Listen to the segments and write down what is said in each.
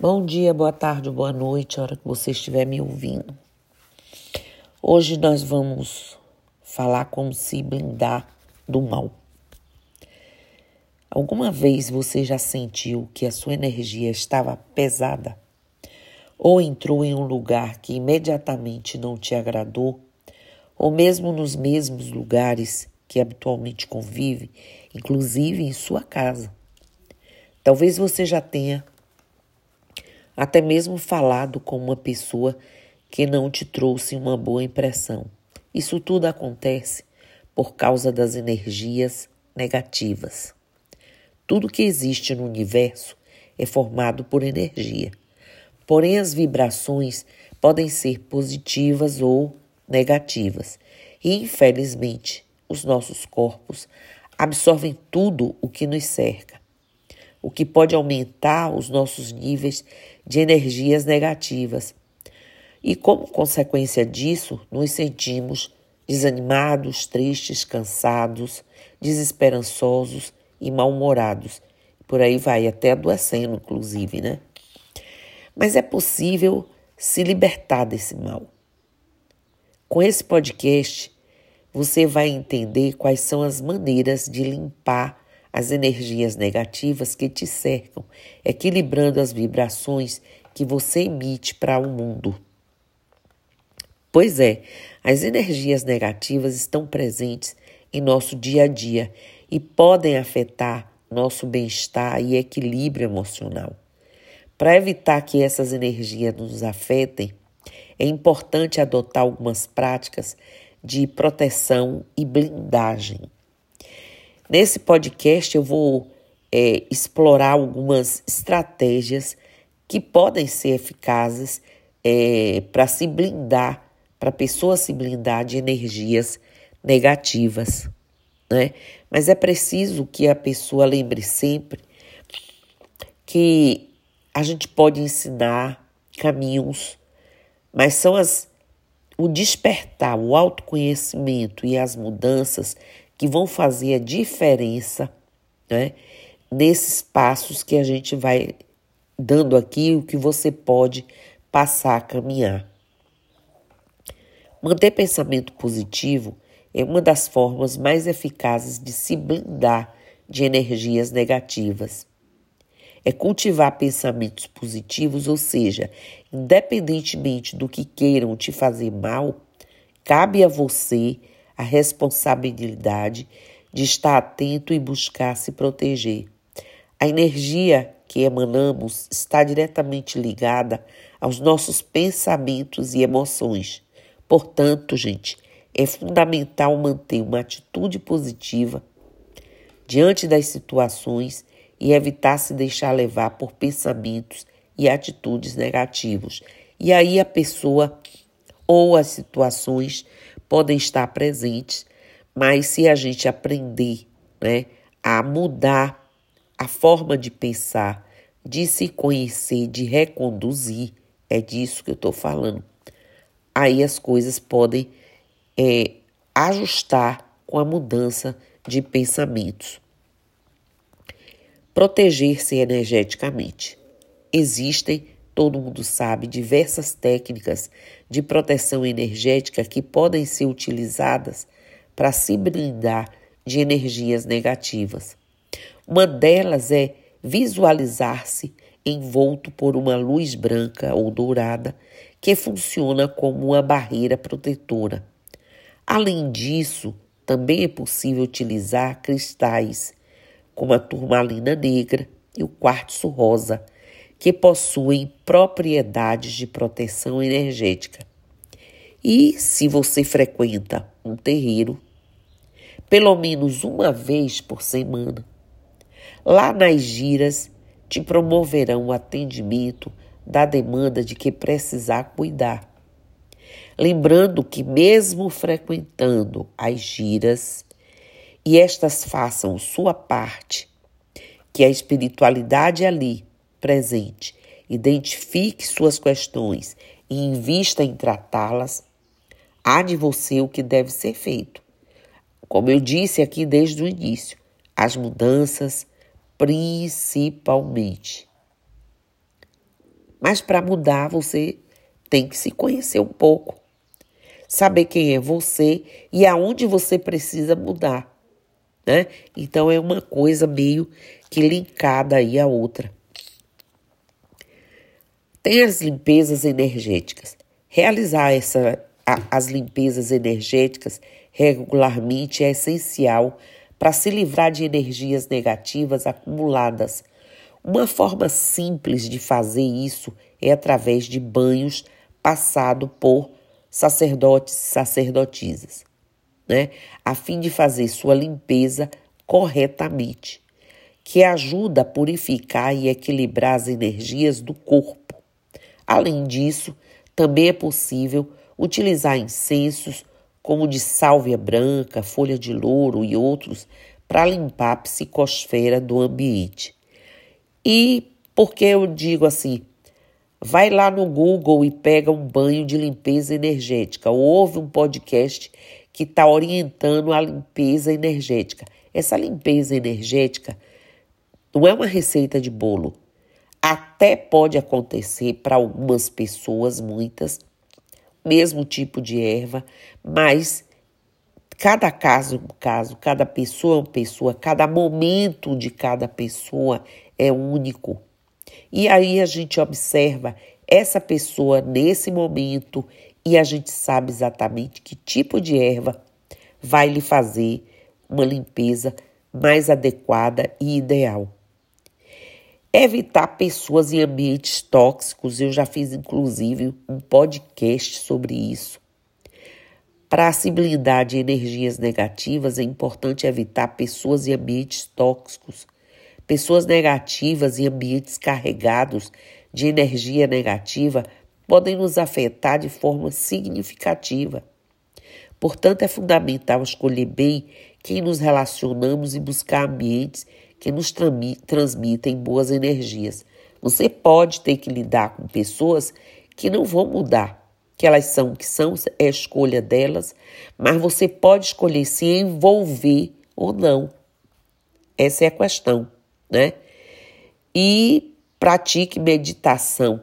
Bom dia, boa tarde, boa noite, a hora que você estiver me ouvindo. Hoje nós vamos falar como se blindar do mal. Alguma vez você já sentiu que a sua energia estava pesada? Ou entrou em um lugar que imediatamente não te agradou? Ou mesmo nos mesmos lugares que habitualmente convive, inclusive em sua casa? Talvez você já tenha até mesmo falado com uma pessoa que não te trouxe uma boa impressão. Isso tudo acontece por causa das energias negativas. Tudo que existe no universo é formado por energia. Porém, as vibrações podem ser positivas ou negativas. E, infelizmente, os nossos corpos absorvem tudo o que nos cerca o que pode aumentar os nossos níveis de energias negativas. E como consequência disso, nos sentimos desanimados, tristes, cansados, desesperançosos e mal-humorados. Por aí vai, até adoecendo, inclusive, né? Mas é possível se libertar desse mal. Com esse podcast, você vai entender quais são as maneiras de limpar as energias negativas que te cercam, equilibrando as vibrações que você emite para o mundo. Pois é, as energias negativas estão presentes em nosso dia a dia e podem afetar nosso bem-estar e equilíbrio emocional. Para evitar que essas energias nos afetem, é importante adotar algumas práticas de proteção e blindagem. Nesse podcast eu vou é, explorar algumas estratégias que podem ser eficazes é, para se blindar, para a pessoa se blindar de energias negativas, né? Mas é preciso que a pessoa lembre sempre que a gente pode ensinar caminhos, mas são as o despertar, o autoconhecimento e as mudanças que vão fazer a diferença né, nesses passos que a gente vai dando aqui, o que você pode passar a caminhar. Manter pensamento positivo é uma das formas mais eficazes de se blindar de energias negativas. É cultivar pensamentos positivos, ou seja, independentemente do que queiram te fazer mal, cabe a você a responsabilidade de estar atento e buscar se proteger. A energia que emanamos está diretamente ligada aos nossos pensamentos e emoções. Portanto, gente, é fundamental manter uma atitude positiva diante das situações e evitar se deixar levar por pensamentos e atitudes negativos. E aí a pessoa ou as situações podem estar presentes, mas se a gente aprender né, a mudar a forma de pensar, de se conhecer, de reconduzir, é disso que eu estou falando. Aí as coisas podem é, ajustar com a mudança de pensamentos. Proteger-se energeticamente. Existem todo mundo sabe, diversas técnicas de proteção energética que podem ser utilizadas para se blindar de energias negativas. Uma delas é visualizar-se envolto por uma luz branca ou dourada que funciona como uma barreira protetora. Além disso, também é possível utilizar cristais, como a turmalina negra e o quartzo rosa que possuem propriedades de proteção energética. E se você frequenta um terreiro, pelo menos uma vez por semana, lá nas giras te promoverão o atendimento da demanda de que precisar cuidar. Lembrando que, mesmo frequentando as giras, e estas façam sua parte, que a espiritualidade ali presente, identifique suas questões e invista em tratá-las, há de você o que deve ser feito. Como eu disse aqui desde o início, as mudanças principalmente. Mas para mudar, você tem que se conhecer um pouco. Saber quem é você e aonde você precisa mudar. Né? Então é uma coisa meio que linkada aí a outra. Tem as limpezas energéticas. Realizar essa, a, as limpezas energéticas regularmente é essencial para se livrar de energias negativas acumuladas. Uma forma simples de fazer isso é através de banhos passado por sacerdotes e sacerdotisas, né? A fim de fazer sua limpeza corretamente, que ajuda a purificar e equilibrar as energias do corpo. Além disso, também é possível utilizar incensos como de sálvia branca, folha de louro e outros, para limpar a psicosfera do ambiente. E por que eu digo assim? Vai lá no Google e pega um banho de limpeza energética. Ou ouve um podcast que está orientando a limpeza energética. Essa limpeza energética não é uma receita de bolo. Até pode acontecer para algumas pessoas, muitas, mesmo tipo de erva, mas cada caso é um caso, cada pessoa é uma pessoa, cada momento de cada pessoa é único. E aí a gente observa essa pessoa nesse momento e a gente sabe exatamente que tipo de erva vai lhe fazer uma limpeza mais adequada e ideal. Evitar pessoas em ambientes tóxicos, eu já fiz inclusive um podcast sobre isso. Para se blindar de energias negativas, é importante evitar pessoas em ambientes tóxicos. Pessoas negativas em ambientes carregados de energia negativa podem nos afetar de forma significativa. Portanto, é fundamental escolher bem quem nos relacionamos e buscar ambientes que nos transmitem boas energias. Você pode ter que lidar com pessoas que não vão mudar, que elas são o que são, é a escolha delas, mas você pode escolher se envolver ou não. Essa é a questão, né? E pratique meditação.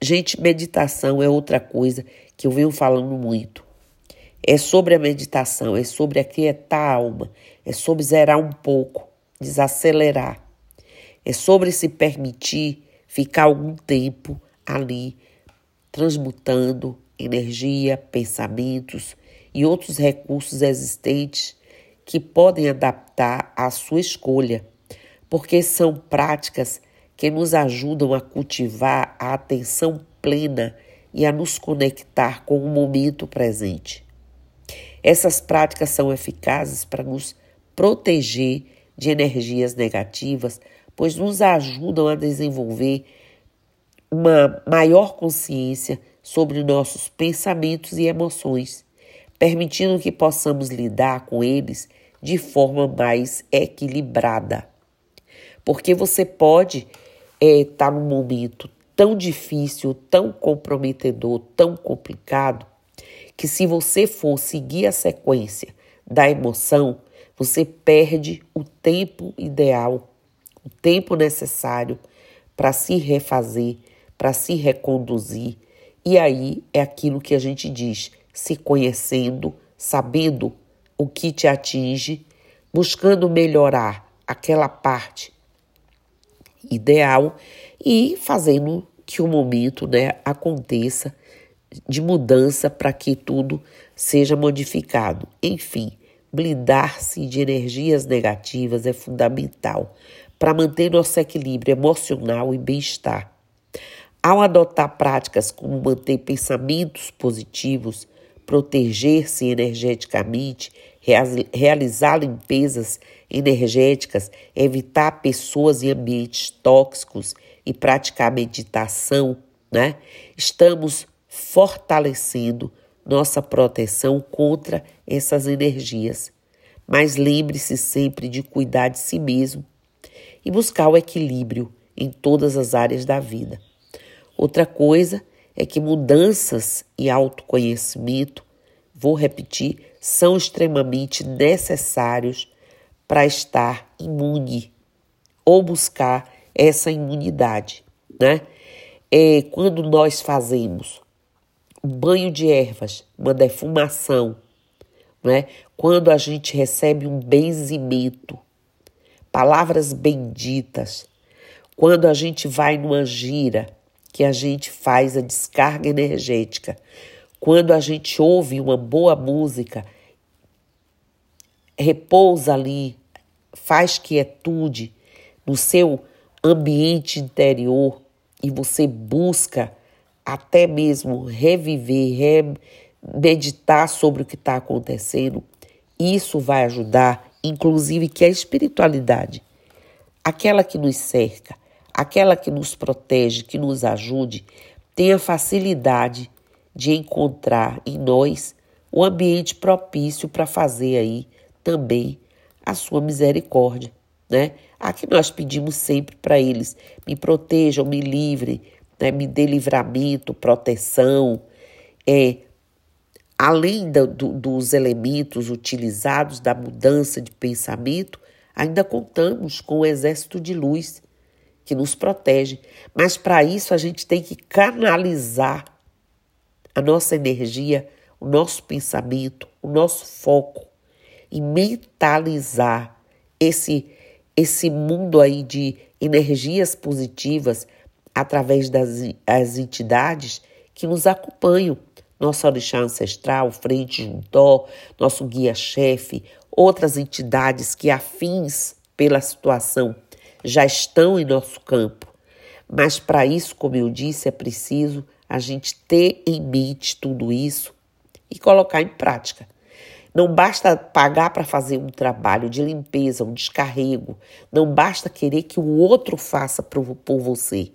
Gente, meditação é outra coisa que eu venho falando muito. É sobre a meditação, é sobre aquietar a alma, é sobre zerar um pouco, desacelerar. É sobre se permitir ficar algum tempo ali, transmutando energia, pensamentos e outros recursos existentes que podem adaptar à sua escolha, porque são práticas que nos ajudam a cultivar a atenção plena e a nos conectar com o momento presente. Essas práticas são eficazes para nos proteger de energias negativas, pois nos ajudam a desenvolver uma maior consciência sobre nossos pensamentos e emoções, permitindo que possamos lidar com eles de forma mais equilibrada. Porque você pode estar é, tá num momento tão difícil, tão comprometedor, tão complicado, que se você for seguir a sequência da emoção, você perde o tempo ideal, o tempo necessário para se refazer, para se reconduzir. E aí é aquilo que a gente diz: se conhecendo, sabendo o que te atinge, buscando melhorar aquela parte ideal e fazendo que o momento né, aconteça de mudança para que tudo seja modificado. Enfim, blindar-se de energias negativas é fundamental para manter nosso equilíbrio emocional e bem-estar. Ao adotar práticas como manter pensamentos positivos, proteger-se energeticamente, realizar limpezas energéticas, evitar pessoas e ambientes tóxicos e praticar meditação, né? Estamos fortalecendo nossa proteção contra essas energias. Mas lembre-se sempre de cuidar de si mesmo e buscar o equilíbrio em todas as áreas da vida. Outra coisa é que mudanças e autoconhecimento, vou repetir, são extremamente necessários para estar imune ou buscar essa imunidade, né? é, quando nós fazemos banho de ervas, uma defumação, né? quando a gente recebe um benzimento, palavras benditas, quando a gente vai numa gira, que a gente faz a descarga energética, quando a gente ouve uma boa música, repousa ali, faz quietude no seu ambiente interior e você busca até mesmo reviver, meditar sobre o que está acontecendo, isso vai ajudar, inclusive, que a espiritualidade, aquela que nos cerca, aquela que nos protege, que nos ajude, tenha facilidade de encontrar em nós o ambiente propício para fazer aí também a sua misericórdia, né? Aqui nós pedimos sempre para eles: me protejam, me livrem, né? me dê livramento, proteção. É, além do, dos elementos utilizados da mudança de pensamento, ainda contamos com o exército de luz que nos protege. Mas para isso a gente tem que canalizar a nossa energia, o nosso pensamento, o nosso foco e mentalizar esse esse mundo aí de energias positivas através das as entidades que nos acompanham. Nosso orixá ancestral, Frente Juntó, nosso guia-chefe, outras entidades que afins pela situação já estão em nosso campo. Mas para isso, como eu disse, é preciso a gente ter em mente tudo isso e colocar em prática. Não basta pagar para fazer um trabalho de limpeza, um descarrego. Não basta querer que o outro faça por você.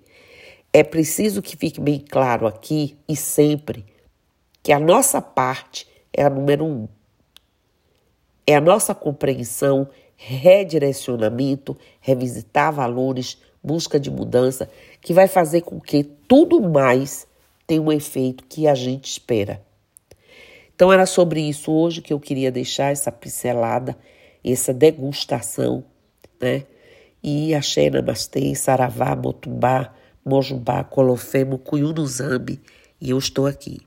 É preciso que fique bem claro aqui e sempre que a nossa parte é a número um. É a nossa compreensão, redirecionamento, revisitar valores, busca de mudança, que vai fazer com que tudo mais tenha um efeito que a gente espera. Então era sobre isso hoje que eu queria deixar essa pincelada, essa degustação, né? E axé, namastê, saravá, motumbá, mojubá, colofemo, cuyunuzambi, e eu estou aqui.